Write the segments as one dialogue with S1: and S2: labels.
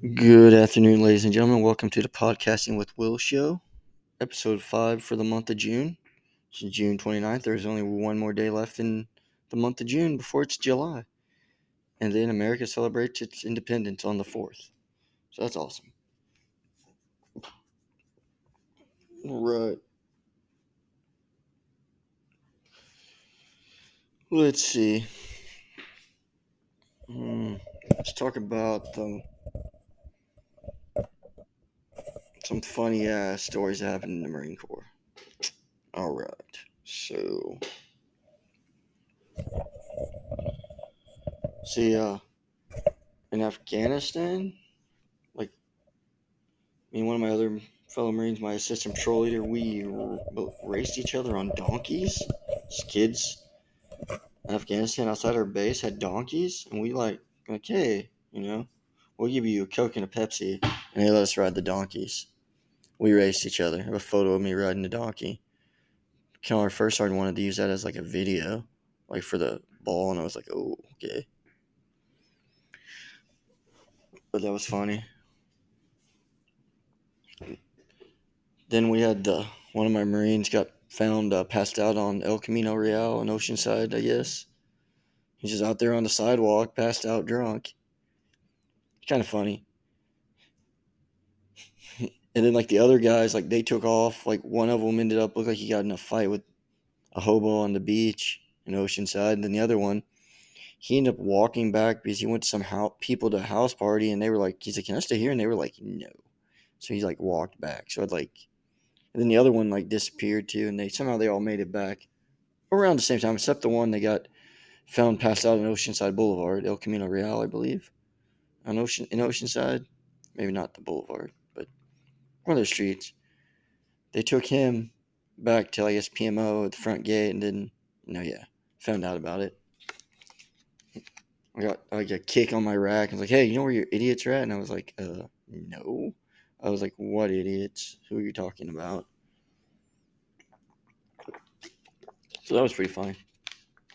S1: Good afternoon, ladies and gentlemen. Welcome to the Podcasting with Will show, episode 5 for the month of June. It's June 29th. There's only one more day left in the month of June before it's July. And then America celebrates its independence on the 4th. So that's awesome. Right. Let's see. Hmm, let's talk about the some funny ass stories that happened in the Marine Corps. All right, so see, uh, in Afghanistan, like me and one of my other fellow Marines, my assistant patrol leader, we raced each other on donkeys. As kids in Afghanistan outside our base had donkeys, and we like, okay, you know, we'll give you a Coke and a Pepsi, and they let us ride the donkeys we raced each other. I have a photo of me riding a donkey. Keller first started wanted to use that as like a video, like for the ball, and I was like, oh, okay. But that was funny. Then we had the one of my Marines got found uh, passed out on El Camino Real in Oceanside, I guess. He's just out there on the sidewalk, passed out drunk. Kind of funny. And then like the other guys, like they took off. Like one of them ended up looked like he got in a fight with a hobo on the beach in Oceanside. And then the other one, he ended up walking back because he went to some people to a house party, and they were like, he's like, can I stay here? And they were like, no. So he's like walked back. So I'd like, and then the other one like disappeared too, and they somehow they all made it back around the same time, except the one they got found passed out in Oceanside Boulevard, El Camino Real, I believe, on Ocean in Oceanside, maybe not the Boulevard one of the streets. They took him back to I guess PMO at the front gate, and then you know, yeah, found out about it. I got like a kick on my rack. I was like, "Hey, you know where your idiots are at?" And I was like, "Uh, no." I was like, "What idiots? Who are you talking about?" So that was pretty funny.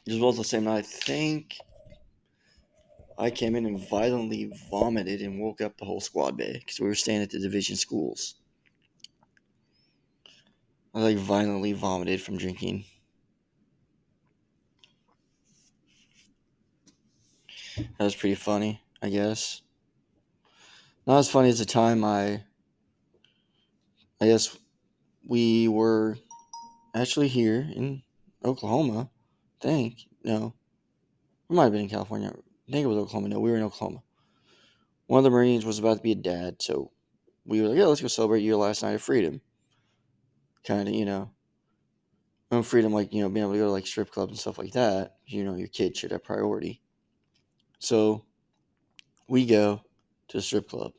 S1: This was the same night. I think I came in and violently vomited and woke up the whole squad bay because we were staying at the division schools. I like violently vomited from drinking. That was pretty funny, I guess. Not as funny as the time I I guess we were actually here in Oklahoma. I think. No. We might have been in California. I think it was Oklahoma. No, we were in Oklahoma. One of the Marines was about to be a dad, so we were like, yeah, let's go celebrate your last night of freedom kind of, you know, own freedom, like, you know, being able to go to like strip clubs and stuff like that, you know, your kid should have priority. So we go to the strip club.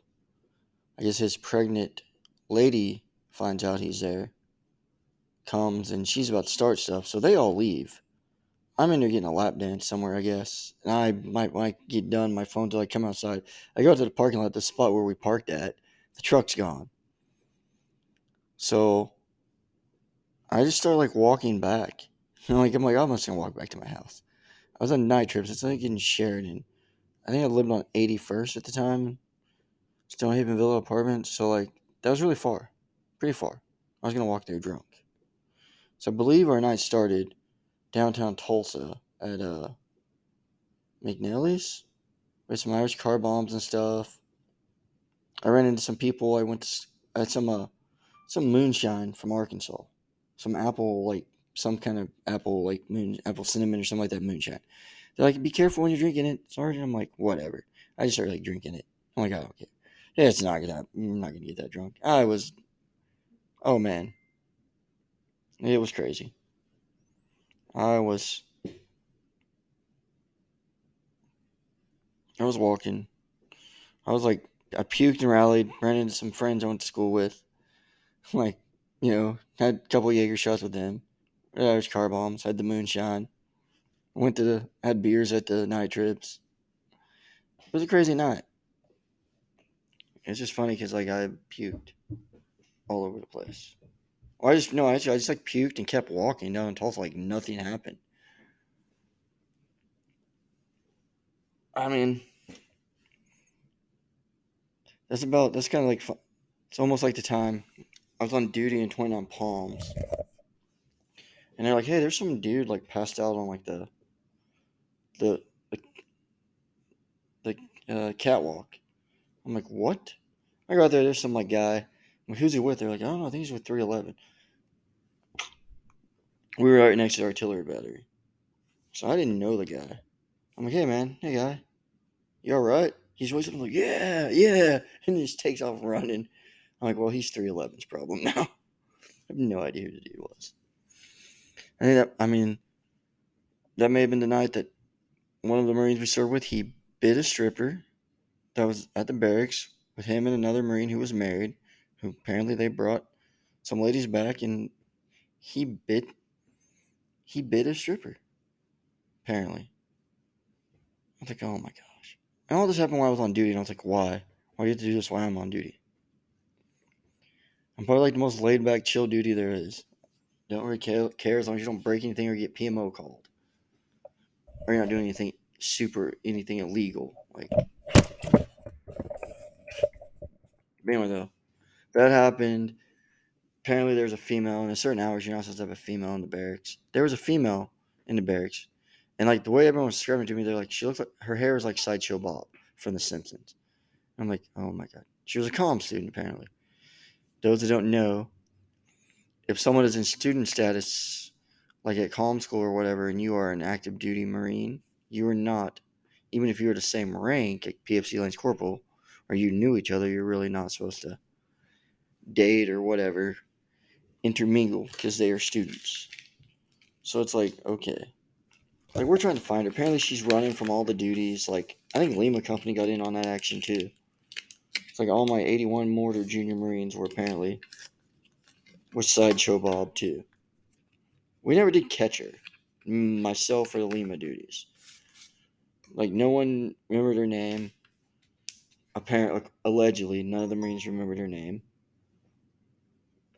S1: I guess his pregnant lady finds out he's there, comes, and she's about to start stuff. So they all leave. I'm in there getting a lap dance somewhere, I guess. And I might, when I get done, my phone till I come outside. I go out to the parking lot, the spot where we parked at. The truck's gone. So I just started like walking back. And like I'm like, I'm just gonna walk back to my house. I was on night trips. It's like in Sheridan. I think I lived on 81st at the time. Stonehaven Villa apartment. So like that was really far. Pretty far. I was gonna walk there drunk. So I believe our night started downtown Tulsa at uh McNellie's with some Irish car bombs and stuff. I ran into some people. I went to at some uh some moonshine from Arkansas some apple like some kind of apple like moon apple cinnamon or something like that moonshine. They're like, be careful when you're drinking it. Sorry, I'm like, whatever. I just started like drinking it. I'm like, oh, okay. Yeah, it's not gonna. I'm not gonna get that drunk. I was. Oh man. It was crazy. I was. I was walking. I was like, I puked and rallied, ran into some friends I went to school with. like, you know, had a couple Jaeger shots with them. There's car bombs. Had the moonshine. Went to the had beers at the night trips. It was a crazy night. It's just funny because like I puked all over the place. Well, I just no, actually I just like puked and kept walking down Tulsa like nothing happened. I mean, that's about that's kind of like it's almost like the time I was on duty in 29 Palms, and they're like, "Hey, there's some dude like passed out on like the the the, the uh, catwalk." I'm like, "What?" I go out there. There's some like guy. I'm like, Who's he with? They're like, "I don't know. I think he's with 311." We were right next to the artillery battery, so I didn't know the guy. I'm like, "Hey, man. Hey, guy. You all right?" He's always like, "Yeah, yeah," and he just takes off running. I'm like, "Well, he's 311's problem now." I have no idea who the dude was. I think that, I mean, that may have been the night that one of the Marines we served with, he bit a stripper that was at the barracks with him and another Marine who was married, who apparently they brought some ladies back, and he bit, he bit a stripper. Apparently. I was like, oh my gosh. And all this happened while I was on duty, and I was like, why? Why do you have to do this while I'm on duty? I'm probably like the most laid back, chill duty there is. Don't really care, as long as you don't break anything or get PMO called. Or you're not doing anything super, anything illegal. Like, anyway, though, that happened. Apparently, there's a female and at certain hours. You're not supposed to have a female in the barracks. There was a female in the barracks, and like the way everyone was describing to me, they're like, she looks like her hair is like Sideshow Bob from The Simpsons. I'm like, oh my god. She was a comm student, apparently. Those that don't know, if someone is in student status, like at comm school or whatever, and you are an active duty Marine, you are not, even if you were the same rank at PFC Lance Corporal, or you knew each other, you're really not supposed to date or whatever, intermingle because they are students. So it's like, okay. Like we're trying to find her. Apparently she's running from all the duties. Like I think Lima Company got in on that action too. It's like all my 81 Mortar Junior Marines were apparently with Sideshow Bob too. We never did catch her, myself or the Lima duties. Like no one remembered her name. Apparently, allegedly, none of the Marines remembered her name.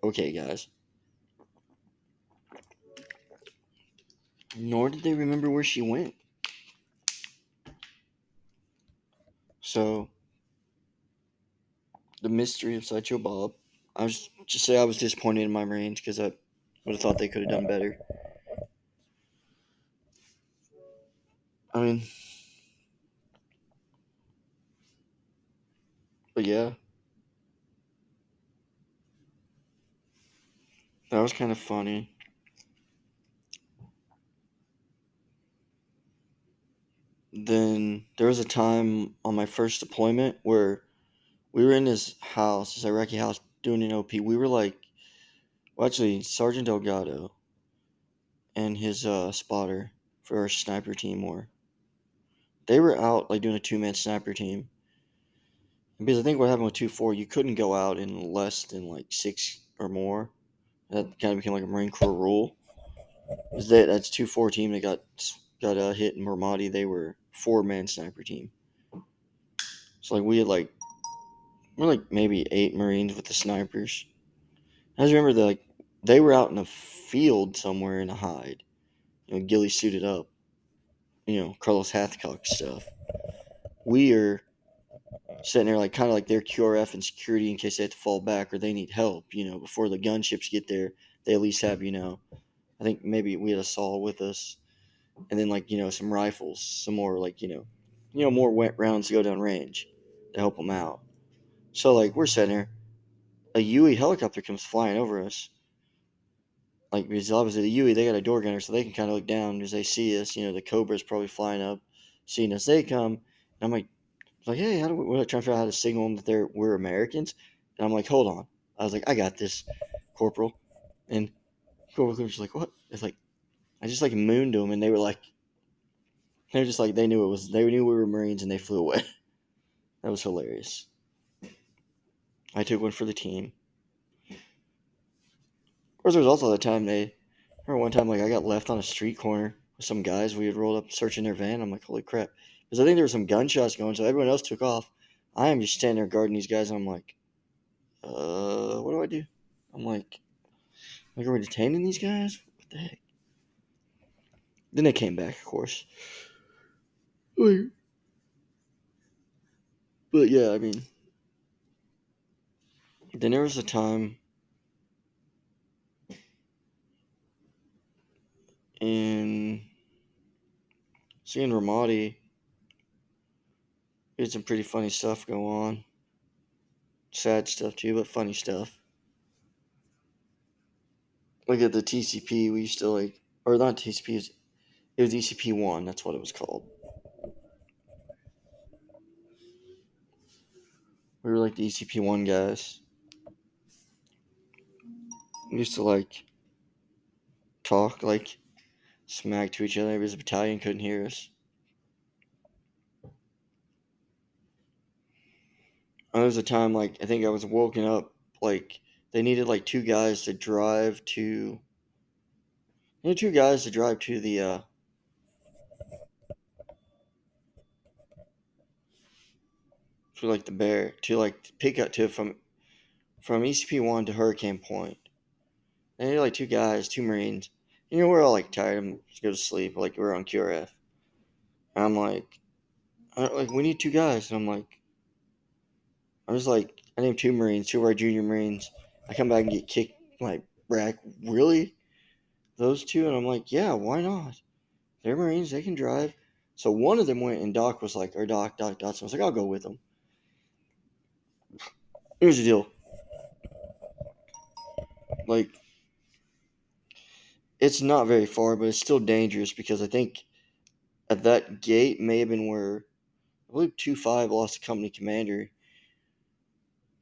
S1: Okay, guys. Nor did they remember where she went. So, the mystery of Sideshow Bob. I was just say I was disappointed in my Marines because I would have thought they could have done better. I mean, but yeah, that was kind of funny. Then there was a time on my first deployment where we were in his house, his Iraqi house, doing an OP. We were like, well, actually, Sergeant Delgado and his uh, spotter for our sniper team were. They were out like doing a two man sniper team. Because I think what happened with two four, you couldn't go out in less than like six or more. That kind of became like a Marine Corps rule. Is that that's two four team that got got uh, hit in Ramadi. They were four man sniper team. So like we had like we're like maybe eight Marines with the snipers. I just remember that like they were out in a field somewhere in a hide. You know, ghillie suited up. You know, Carlos Hathcock stuff. We are sitting there like kind of like their QRF and security in case they have to fall back or they need help. You know, before the gunships get there, they at least have you know. I think maybe we had a saw with us, and then like you know some rifles, some more like you know, you know more wet rounds to go down range to help them out. So like we're sitting there, a Huey helicopter comes flying over us. Like because obviously the Huey they got a door gunner, so they can kind of look down as they see us. You know the Cobra's probably flying up, seeing us. They come, and I'm like, like hey, how do we? We're trying to figure out how to signal them that they're we're Americans. And I'm like, hold on. I was like, I got this, Corporal. And Corporal was like, what? It's like, I just like mooned them, and they were like, they were just like they knew it was they knew we were Marines, and they flew away. that was hilarious. I took one for the team. Of course, there was also the time they. I remember one time, like I got left on a street corner with some guys. We had rolled up searching their van. I'm like, holy crap! Because I think there were some gunshots going, so everyone else took off. I am just standing there guarding these guys. And I'm like, uh, what do I do? I'm like, like, are we detaining these guys? What the heck? Then they came back, of course. But yeah, I mean, then there was a time in seeing Ramadi, we had some pretty funny stuff go on. Sad stuff too, but funny stuff. Like at the TCP, we used to like, or not TCP, it was ECP one. That's what it was called. We were like the ECP one guys. Used to like talk like smack to each other because the battalion couldn't hear us. There was a time like I think I was woken up like they needed like two guys to drive to. You know, two guys to drive to the uh, for like the bear to like pick up to from from ECP one to Hurricane Point. And you're like two guys, two Marines. You know, we're all like tired and just go to sleep. Like we're on QRF. And I'm like, like we need two guys. And I'm like, I was like, I named two Marines, two of our junior Marines. I come back and get kicked like rack. Really? Those two? And I'm like, yeah, why not? They're Marines. They can drive. So one of them went and Doc was like, or Doc, Doc Dotson was like, I'll go with them. Here's the deal. Like, it's not very far, but it's still dangerous because I think at that gate may have been where I believe two five lost a company commander,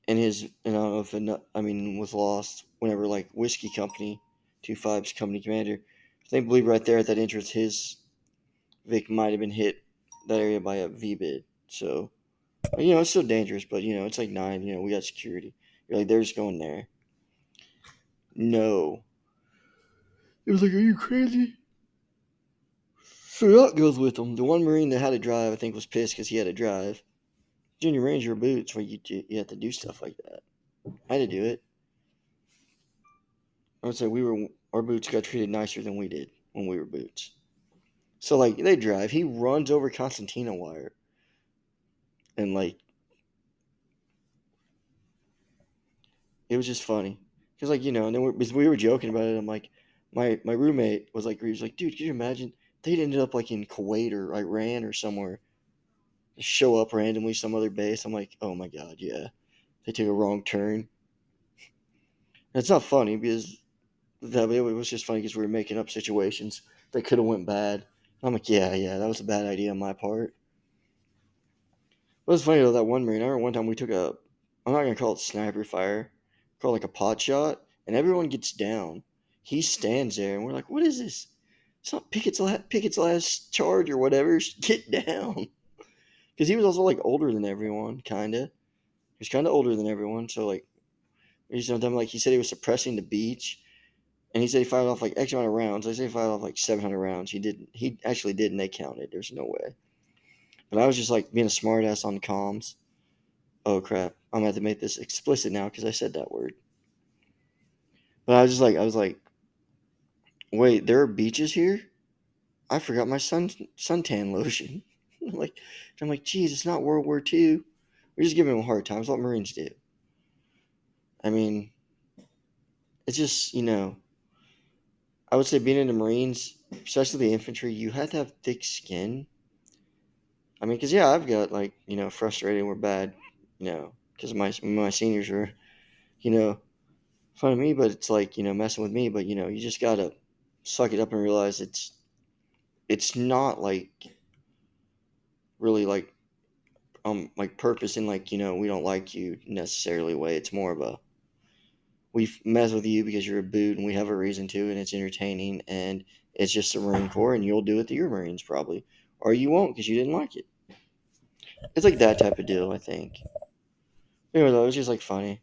S1: and his and I don't know if it, I mean was lost whenever like whiskey company two five's company commander. I think believe right there at that entrance, his Vic might have been hit that area by a VBIED. So you know, it's still dangerous, but you know, it's like nine. You know, we got security. You're like, they're just going there. No. It was like, are you crazy? So that goes with them. The one Marine that had to drive, I think, was pissed because he had to drive. Junior Ranger boots, where you you have to do stuff like that. I had to do it. I would say we were our boots got treated nicer than we did when we were boots. So like they drive, he runs over concertina wire and like it was just funny because like you know and then we're, we were joking about it i'm like my my roommate was like he was like dude can you imagine they'd ended up like in kuwait or iran or somewhere show up randomly some other base i'm like oh my god yeah they took a wrong turn and it's not funny because that it was just funny because we were making up situations that could have went bad i'm like yeah yeah that was a bad idea on my part it was funny though that one marine. I remember one time we took a, I'm not gonna call it sniper fire, call it like a pot shot, and everyone gets down. He stands there, and we're like, "What is this? It's not Pickett's last, Pickett's last charge or whatever. Get down." Because he was also like older than everyone, kinda. He was kind of older than everyone, so like, he's sometimes like he said he was suppressing the beach, and he said he fired off like X amount of rounds. I say he fired off like 700 rounds. He didn't. He actually did, and they counted. There's no way. But I was just like being a smartass on comms. Oh crap! I'm gonna have to make this explicit now because I said that word. But I was just like, I was like, wait, there are beaches here. I forgot my sun suntan lotion. I'm like, I'm like, geez, it's not World War II. We're just giving them a hard time. It's what Marines do. I mean, it's just you know. I would say being in the Marines, especially the infantry, you have to have thick skin I mean, because yeah, I've got like you know frustrated. We're bad, you know, because my my seniors were, you know, fun of me, but it's like you know messing with me. But you know, you just gotta suck it up and realize it's it's not like really like um like purpose in like you know we don't like you necessarily way. It's more of a we mess with you because you're a boot and we have a reason to and it's entertaining and it's just the Marine Corps and you'll do it to your Marines probably or you won't because you didn't like it. It's like that type of deal, I think. Anyway, though, it was just like funny.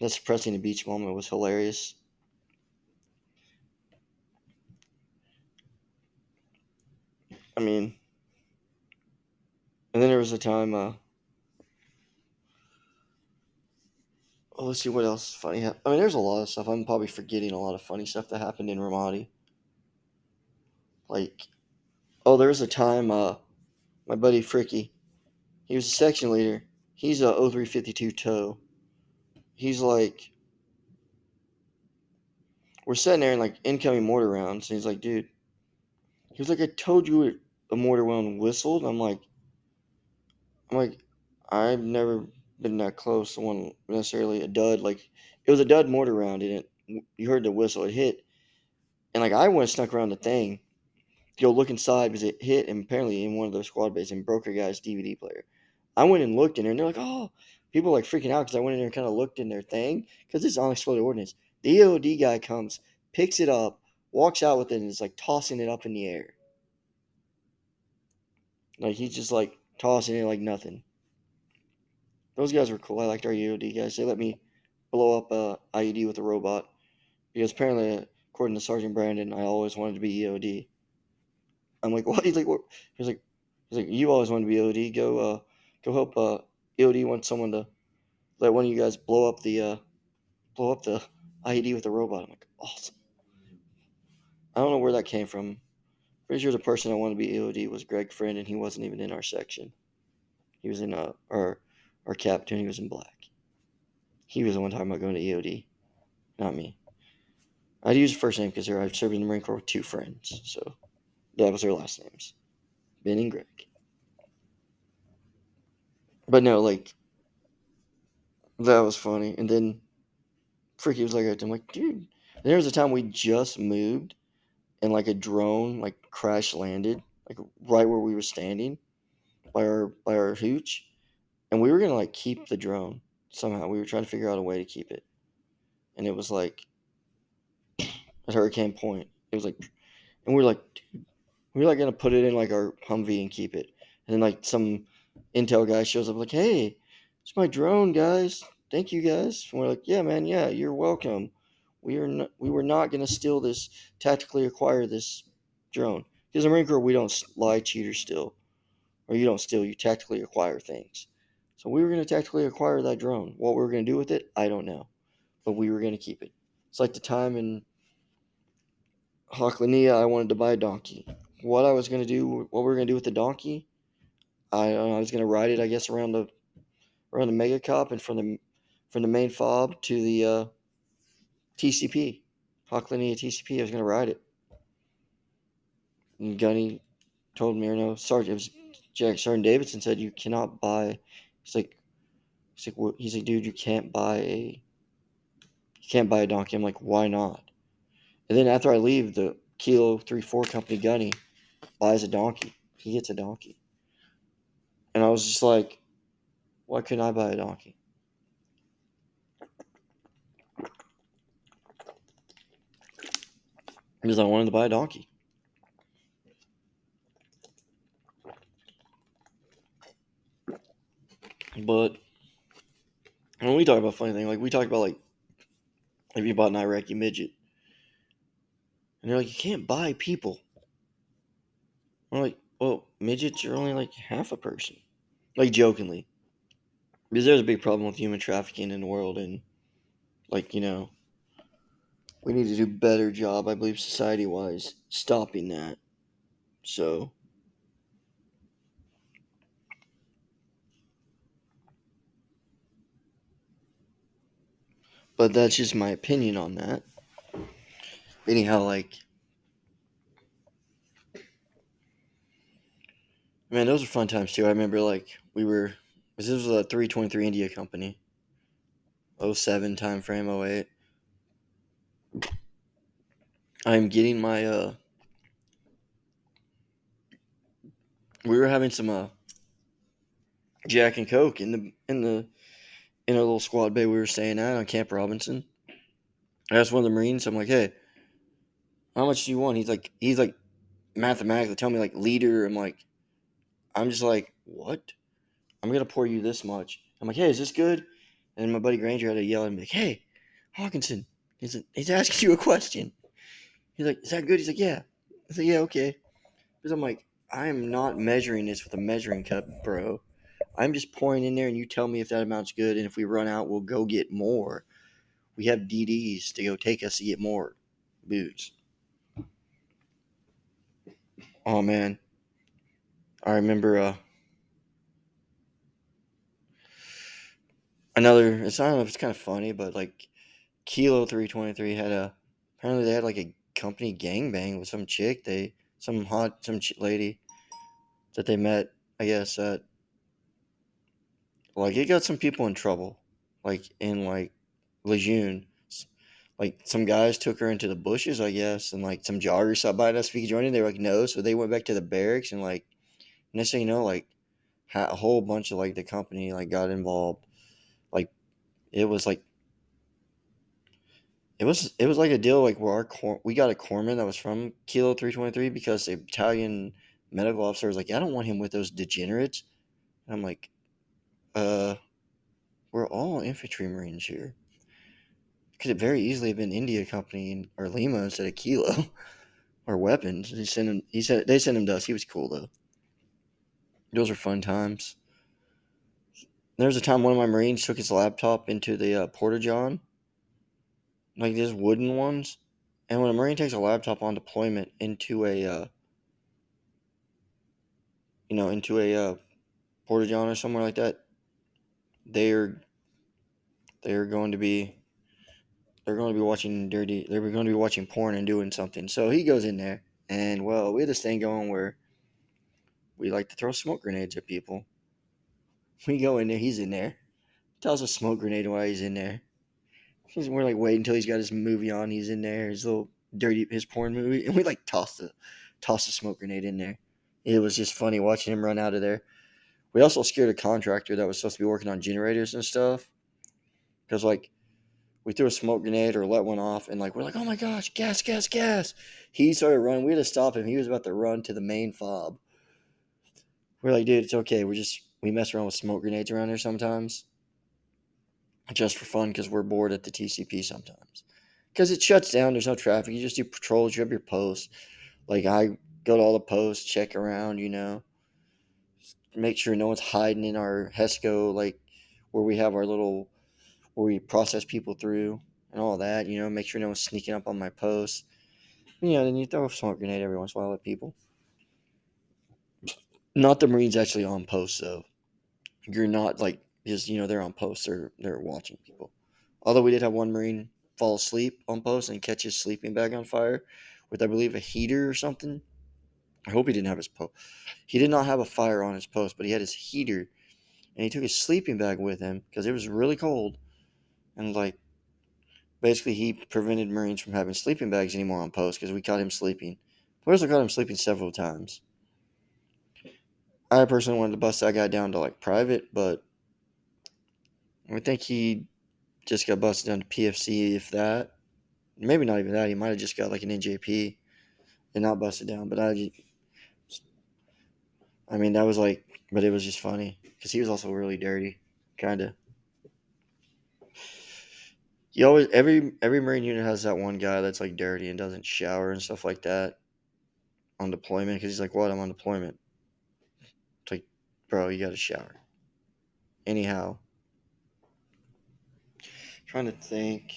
S1: That suppressing the beach moment was hilarious. I mean, and then there was a time. Uh, oh, let's see what else funny. Ha- I mean, there's a lot of stuff. I'm probably forgetting a lot of funny stuff that happened in Ramadi. Like, oh, there was a time. Uh, my buddy Fricky he was a section leader. He's a 0352 TOW. he's like, we're sitting there in like incoming mortar rounds, and he's like, dude, he was like, I told you a mortar round whistled. I'm like, I'm like, I've never been that close to one necessarily a dud. Like it was a dud mortar round, and it you heard the whistle, it hit, and like I went and snuck around the thing to go look inside because it hit and apparently in one of those squad bays and broke a guy's DVD player. I went and looked in there, and they're like, oh, people like freaking out because I went in there and kind of looked in their thing because it's unexploded ordnance. The EOD guy comes, picks it up, walks out with it, and is like tossing it up in the air. Like he's just like tossing it like nothing. Those guys were cool. I liked our EOD guys. They let me blow up a IED with a robot because apparently, according to Sergeant Brandon, I always wanted to be EOD. I'm like, what? He's like, what? He's like, he's like, you always wanted to be EOD. Go, uh, go help. Uh, EOD wants someone to let one of you guys blow up the, uh, blow up the IED with a robot. I'm like, awesome. I don't know where that came from. Pretty sure the person I wanted to be EOD was Greg Friend, and he wasn't even in our section. He was in uh, our our captain. He was in black. He was the one talking about going to EOD, not me. I'd use first name because I've served in the Marine Corps with two friends, so that was their last names, Ben and Greg. But no, like that was funny. And then Freaky was like, I'm like, dude. there was a time we just moved, and like a drone like crash landed like right where we were standing by our by our hooch, and we were gonna like keep the drone somehow. We were trying to figure out a way to keep it, and it was like at Hurricane Point. It was like, and we were like, were like gonna put it in like our Humvee and keep it, and then like some intel guy shows up like, hey, it's my drone, guys. Thank you, guys. And we're like, yeah, man, yeah, you're welcome. We are we were not gonna steal this, tactically acquire this drone because in Marine Corps we don't lie, cheat, or steal, or you don't steal. You tactically acquire things. So we were going to tactically acquire that drone. What we were going to do with it, I don't know. But we were going to keep it. It's like the time in Haqlaniyah, I wanted to buy a donkey. What I was going to do, what we were going to do with the donkey, I, I was going to ride it, I guess, around the around the Mega Cop and from the from the main fob to the uh, TCP, Haqlaniyah TCP. I was going to ride it. And Gunny told me, or no, Sergeant, it was Jack Sergeant Davidson said you cannot buy He's like, he's like, he's like, dude, you can't buy a, you can't buy a donkey. I'm like, why not? And then after I leave, the Kilo Three Four Company Gunny buys a donkey. He gets a donkey, and I was just like, why couldn't I buy a donkey? Because I wanted to buy a donkey. But when we talk about funny thing, like we talk about like if you bought an Iraqi midget, and they're like, you can't buy people. We're like, well, midgets are only like half a person, like jokingly, because there's a big problem with human trafficking in the world, and like you know, we need to do better job, I believe, society wise, stopping that. So But that's just my opinion on that. Anyhow, like, man, those were fun times too. I remember, like, we were, this was a 323 India company, 07 time frame, 08. I'm getting my, uh, we were having some, uh, Jack and Coke in the, in the, in a little squad bay we were staying at on Camp Robinson. I asked one of the Marines, I'm like, hey, how much do you want? He's like, he's like, mathematically tell me like liter. I'm like, I'm just like, what? I'm gonna pour you this much. I'm like, hey, is this good? And my buddy Granger had to yell at me, like, hey, Hawkinson, he's he's asking you a question. He's like, is that good? He's like, yeah. I said, yeah, okay. Because I'm like, I am not measuring this with a measuring cup, bro. I'm just pouring in there and you tell me if that amount's good. And if we run out, we'll go get more. We have DDs to go take us to get more booze. Oh man. I remember uh another. It's I don't know if it's kind of funny, but like Kilo three twenty three had a apparently they had like a company gangbang with some chick. They some hot some ch- lady that they met I guess at like it got some people in trouble. Like in like Lejeune. Like some guys took her into the bushes I guess and like some joggers stopped by and asked if could join in they were like no so they went back to the barracks and like next thing you know like a whole bunch of like the company like got involved. Like it was like it was it was like a deal like where our cor- we got a corpsman that was from Kilo 323 because the Italian medical officer was like, I don't want him with those degenerates. And I'm like, uh, we're all infantry marines here. Could it very easily have been India Company or Lima instead of Kilo or weapons? He sent him. He said they sent him to us. He was cool though. Those were fun times. There was a time one of my Marines took his laptop into the uh, porta john, like these wooden ones, and when a Marine takes a laptop on deployment into a, uh, you know, into a uh, porta john or somewhere like that, they're they're going to be they're going to be watching dirty. They're going to be watching porn and doing something. So he goes in there, and well, we had this thing going where we like to throw smoke grenades at people. We go in there. He's in there. Tells a smoke grenade while he's in there. We're like waiting until he's got his movie on. He's in there, his little dirty his porn movie, and we like toss the toss the smoke grenade in there. It was just funny watching him run out of there. We also scared a contractor that was supposed to be working on generators and stuff, because like we threw a smoke grenade or let one off, and like we're like, oh my gosh, gas, gas, gas! He started running. We had to stop him. He was about to run to the main fob. We're like, dude, it's okay. We're just we mess around with smoke grenades around here sometimes, just for fun because we're bored at the TCP sometimes. Because it shuts down. There's no traffic. You just do patrols. You have your posts. Like I go to all the posts, check around. You know, make sure no one's hiding in our HESCO, like where we have our little where we process people through and all that. You know, make sure no one's sneaking up on my posts. You know, then you throw a smoke grenade every once in a while at people. Not the Marines actually on post though. You're not like just you know they're on post. They're they're watching people. Although we did have one Marine fall asleep on post and catch his sleeping bag on fire with I believe a heater or something. I hope he didn't have his post. He did not have a fire on his post, but he had his heater, and he took his sleeping bag with him because it was really cold, and like basically he prevented Marines from having sleeping bags anymore on post because we caught him sleeping. We also caught him sleeping several times. I personally wanted to bust that guy down to like private, but I think he just got busted down to PFC, if that. Maybe not even that. He might have just got like an NJP and not busted down. But I, just, I mean, that was like, but it was just funny because he was also really dirty, kind of. You always every every Marine unit has that one guy that's like dirty and doesn't shower and stuff like that on deployment because he's like, "What? I'm on deployment." It's like, bro, you got to shower. Anyhow, trying to think.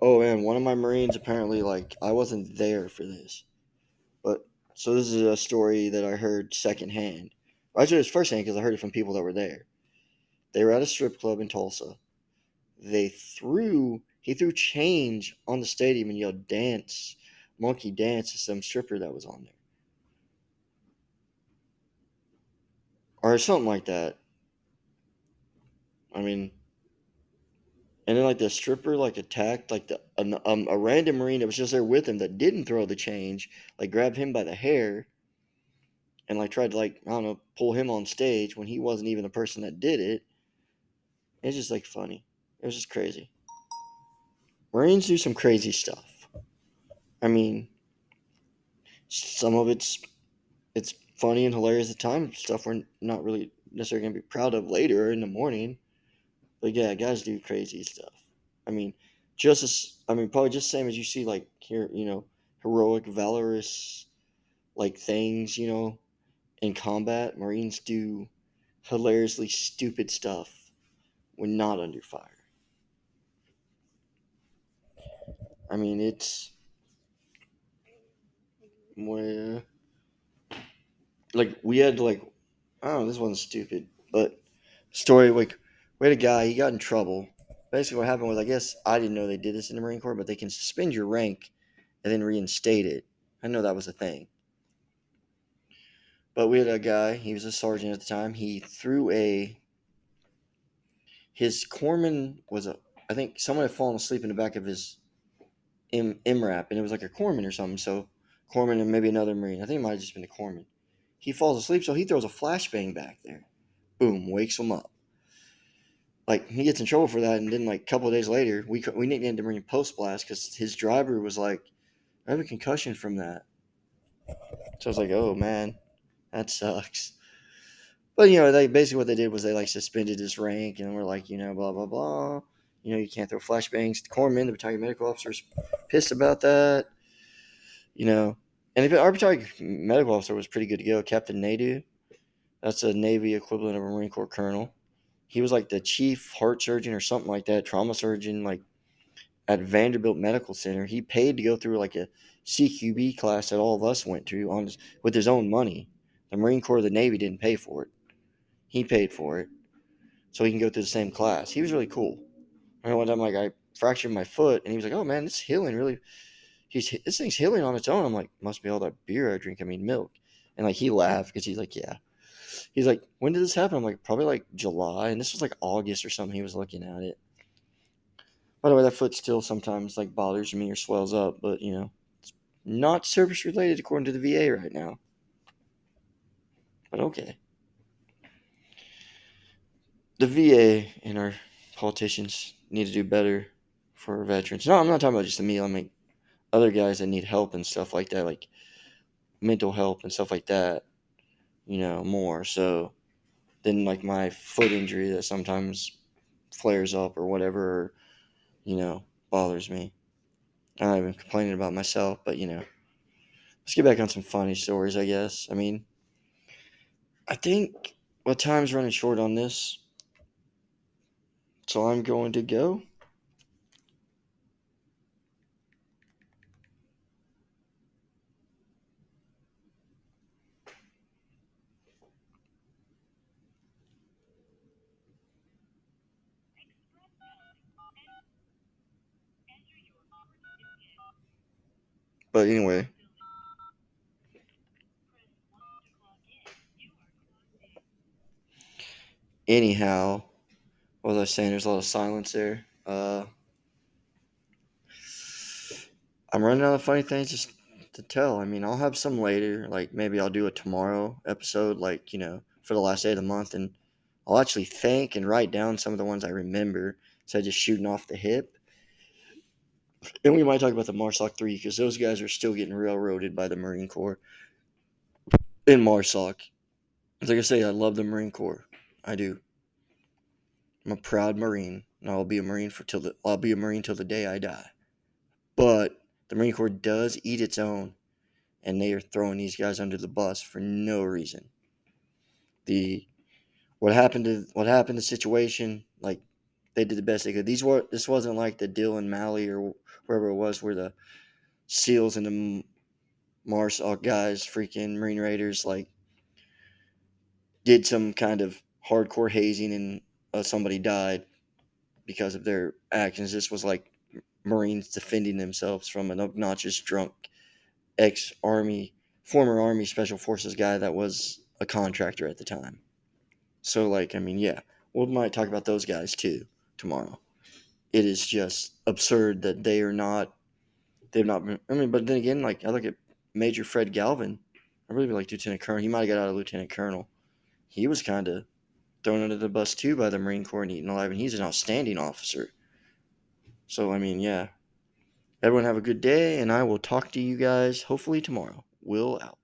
S1: Oh, and one of my Marines apparently like I wasn't there for this, but so this is a story that I heard secondhand. Actually, it was firsthand because I heard it from people that were there. They were at a strip club in Tulsa. They threw he threw change on the stadium and yelled "dance, monkey dance" to some stripper that was on there, or something like that. I mean, and then like the stripper like attacked like the um, a random marine that was just there with him that didn't throw the change, like grabbed him by the hair, and like tried to like I don't know pull him on stage when he wasn't even the person that did it. It's just like funny. It was just crazy. Marines do some crazy stuff. I mean, some of it's it's funny and hilarious at the time. Stuff we're not really necessarily gonna be proud of later in the morning. But yeah, guys do crazy stuff. I mean, just as I mean, probably just same as you see like here, you know, heroic, valorous, like things, you know, in combat. Marines do hilariously stupid stuff when not under fire. I mean, it's where like we had like I don't know, this one's stupid, but story like we had a guy, he got in trouble. Basically, what happened was, I guess I didn't know they did this in the Marine Corps, but they can suspend your rank and then reinstate it. I know that was a thing. But we had a guy, he was a sergeant at the time. He threw a. His corpsman was a. I think someone had fallen asleep in the back of his M, MRAP, and it was like a corpsman or something. So, corpsman and maybe another Marine. I think it might have just been the corpsman. He falls asleep, so he throws a flashbang back there. Boom, wakes him up. Like he gets in trouble for that, and then like a couple days later, we we nicknamed him Post Blast because his driver was like, "I have a concussion from that." So I was like, "Oh man, that sucks." But you know, they basically what they did was they like suspended his rank, and we're like, you know, blah blah blah. You know, you can't throw flashbangs. The corpsman, the battalion medical officer, is pissed about that. You know, and if our battalion medical officer was pretty good to go, Captain Nadu. That's a Navy equivalent of a Marine Corps colonel. He was like the chief heart surgeon or something like that, trauma surgeon, like at Vanderbilt Medical Center. He paid to go through like a CQB class that all of us went through on his, with his own money. The Marine Corps, the Navy didn't pay for it. He paid for it, so he can go through the same class. He was really cool. I remember one time, like I fractured my foot, and he was like, "Oh man, this healing really." He's this thing's healing on its own. I'm like, must be all that beer I drink. I mean, milk. And like he laughed because he's like, yeah. He's like, when did this happen? I'm like, probably like July, and this was like August or something. He was looking at it. By the way, that foot still sometimes like bothers me or swells up, but you know, it's not service related according to the VA right now. But okay. The VA and our politicians need to do better for veterans. No, I'm not talking about just the meal. I mean, other guys that need help and stuff like that, like mental help and stuff like that, you know, more so than like my foot injury that sometimes flares up or whatever, you know, bothers me. I'm not even complaining about myself, but you know, let's get back on some funny stories, I guess. I mean, I think what time's running short on this, so I'm going to go. But anyway. Anyhow, what was I saying? There's a lot of silence there. Uh, I'm running out of funny things just to tell. I mean, I'll have some later. Like maybe I'll do a tomorrow episode, like you know, for the last day of the month, and I'll actually think and write down some of the ones I remember instead of just shooting off the hip. And we might talk about the MARSOC 3 because those guys are still getting railroaded by the Marine Corps in MARSOC. Like I say, I love the Marine Corps. I do. I'm a proud Marine, and I'll be a Marine for till the I'll be a Marine till the day I die. But the Marine Corps does eat its own, and they are throwing these guys under the bus for no reason. The what happened to what happened the situation like they did the best they could. These were this wasn't like the Dillon Malley or wherever it was where the SEALs and the MARSOC guys, freaking Marine Raiders, like did some kind of hardcore hazing and uh, somebody died because of their actions. This was like Marines defending themselves from an obnoxious drunk ex Army, former Army Special Forces guy that was a contractor at the time. So, like, I mean, yeah, we might talk about those guys too tomorrow it is just absurd that they are not they've not been I mean, but then again, like I look at Major Fred Galvin, I really like Lieutenant Colonel. He might have got out of Lieutenant Colonel. He was kind of thrown under the bus too by the Marine Corps and eaten alive, and he's an outstanding officer. So I mean, yeah. Everyone have a good day, and I will talk to you guys hopefully tomorrow. Will out.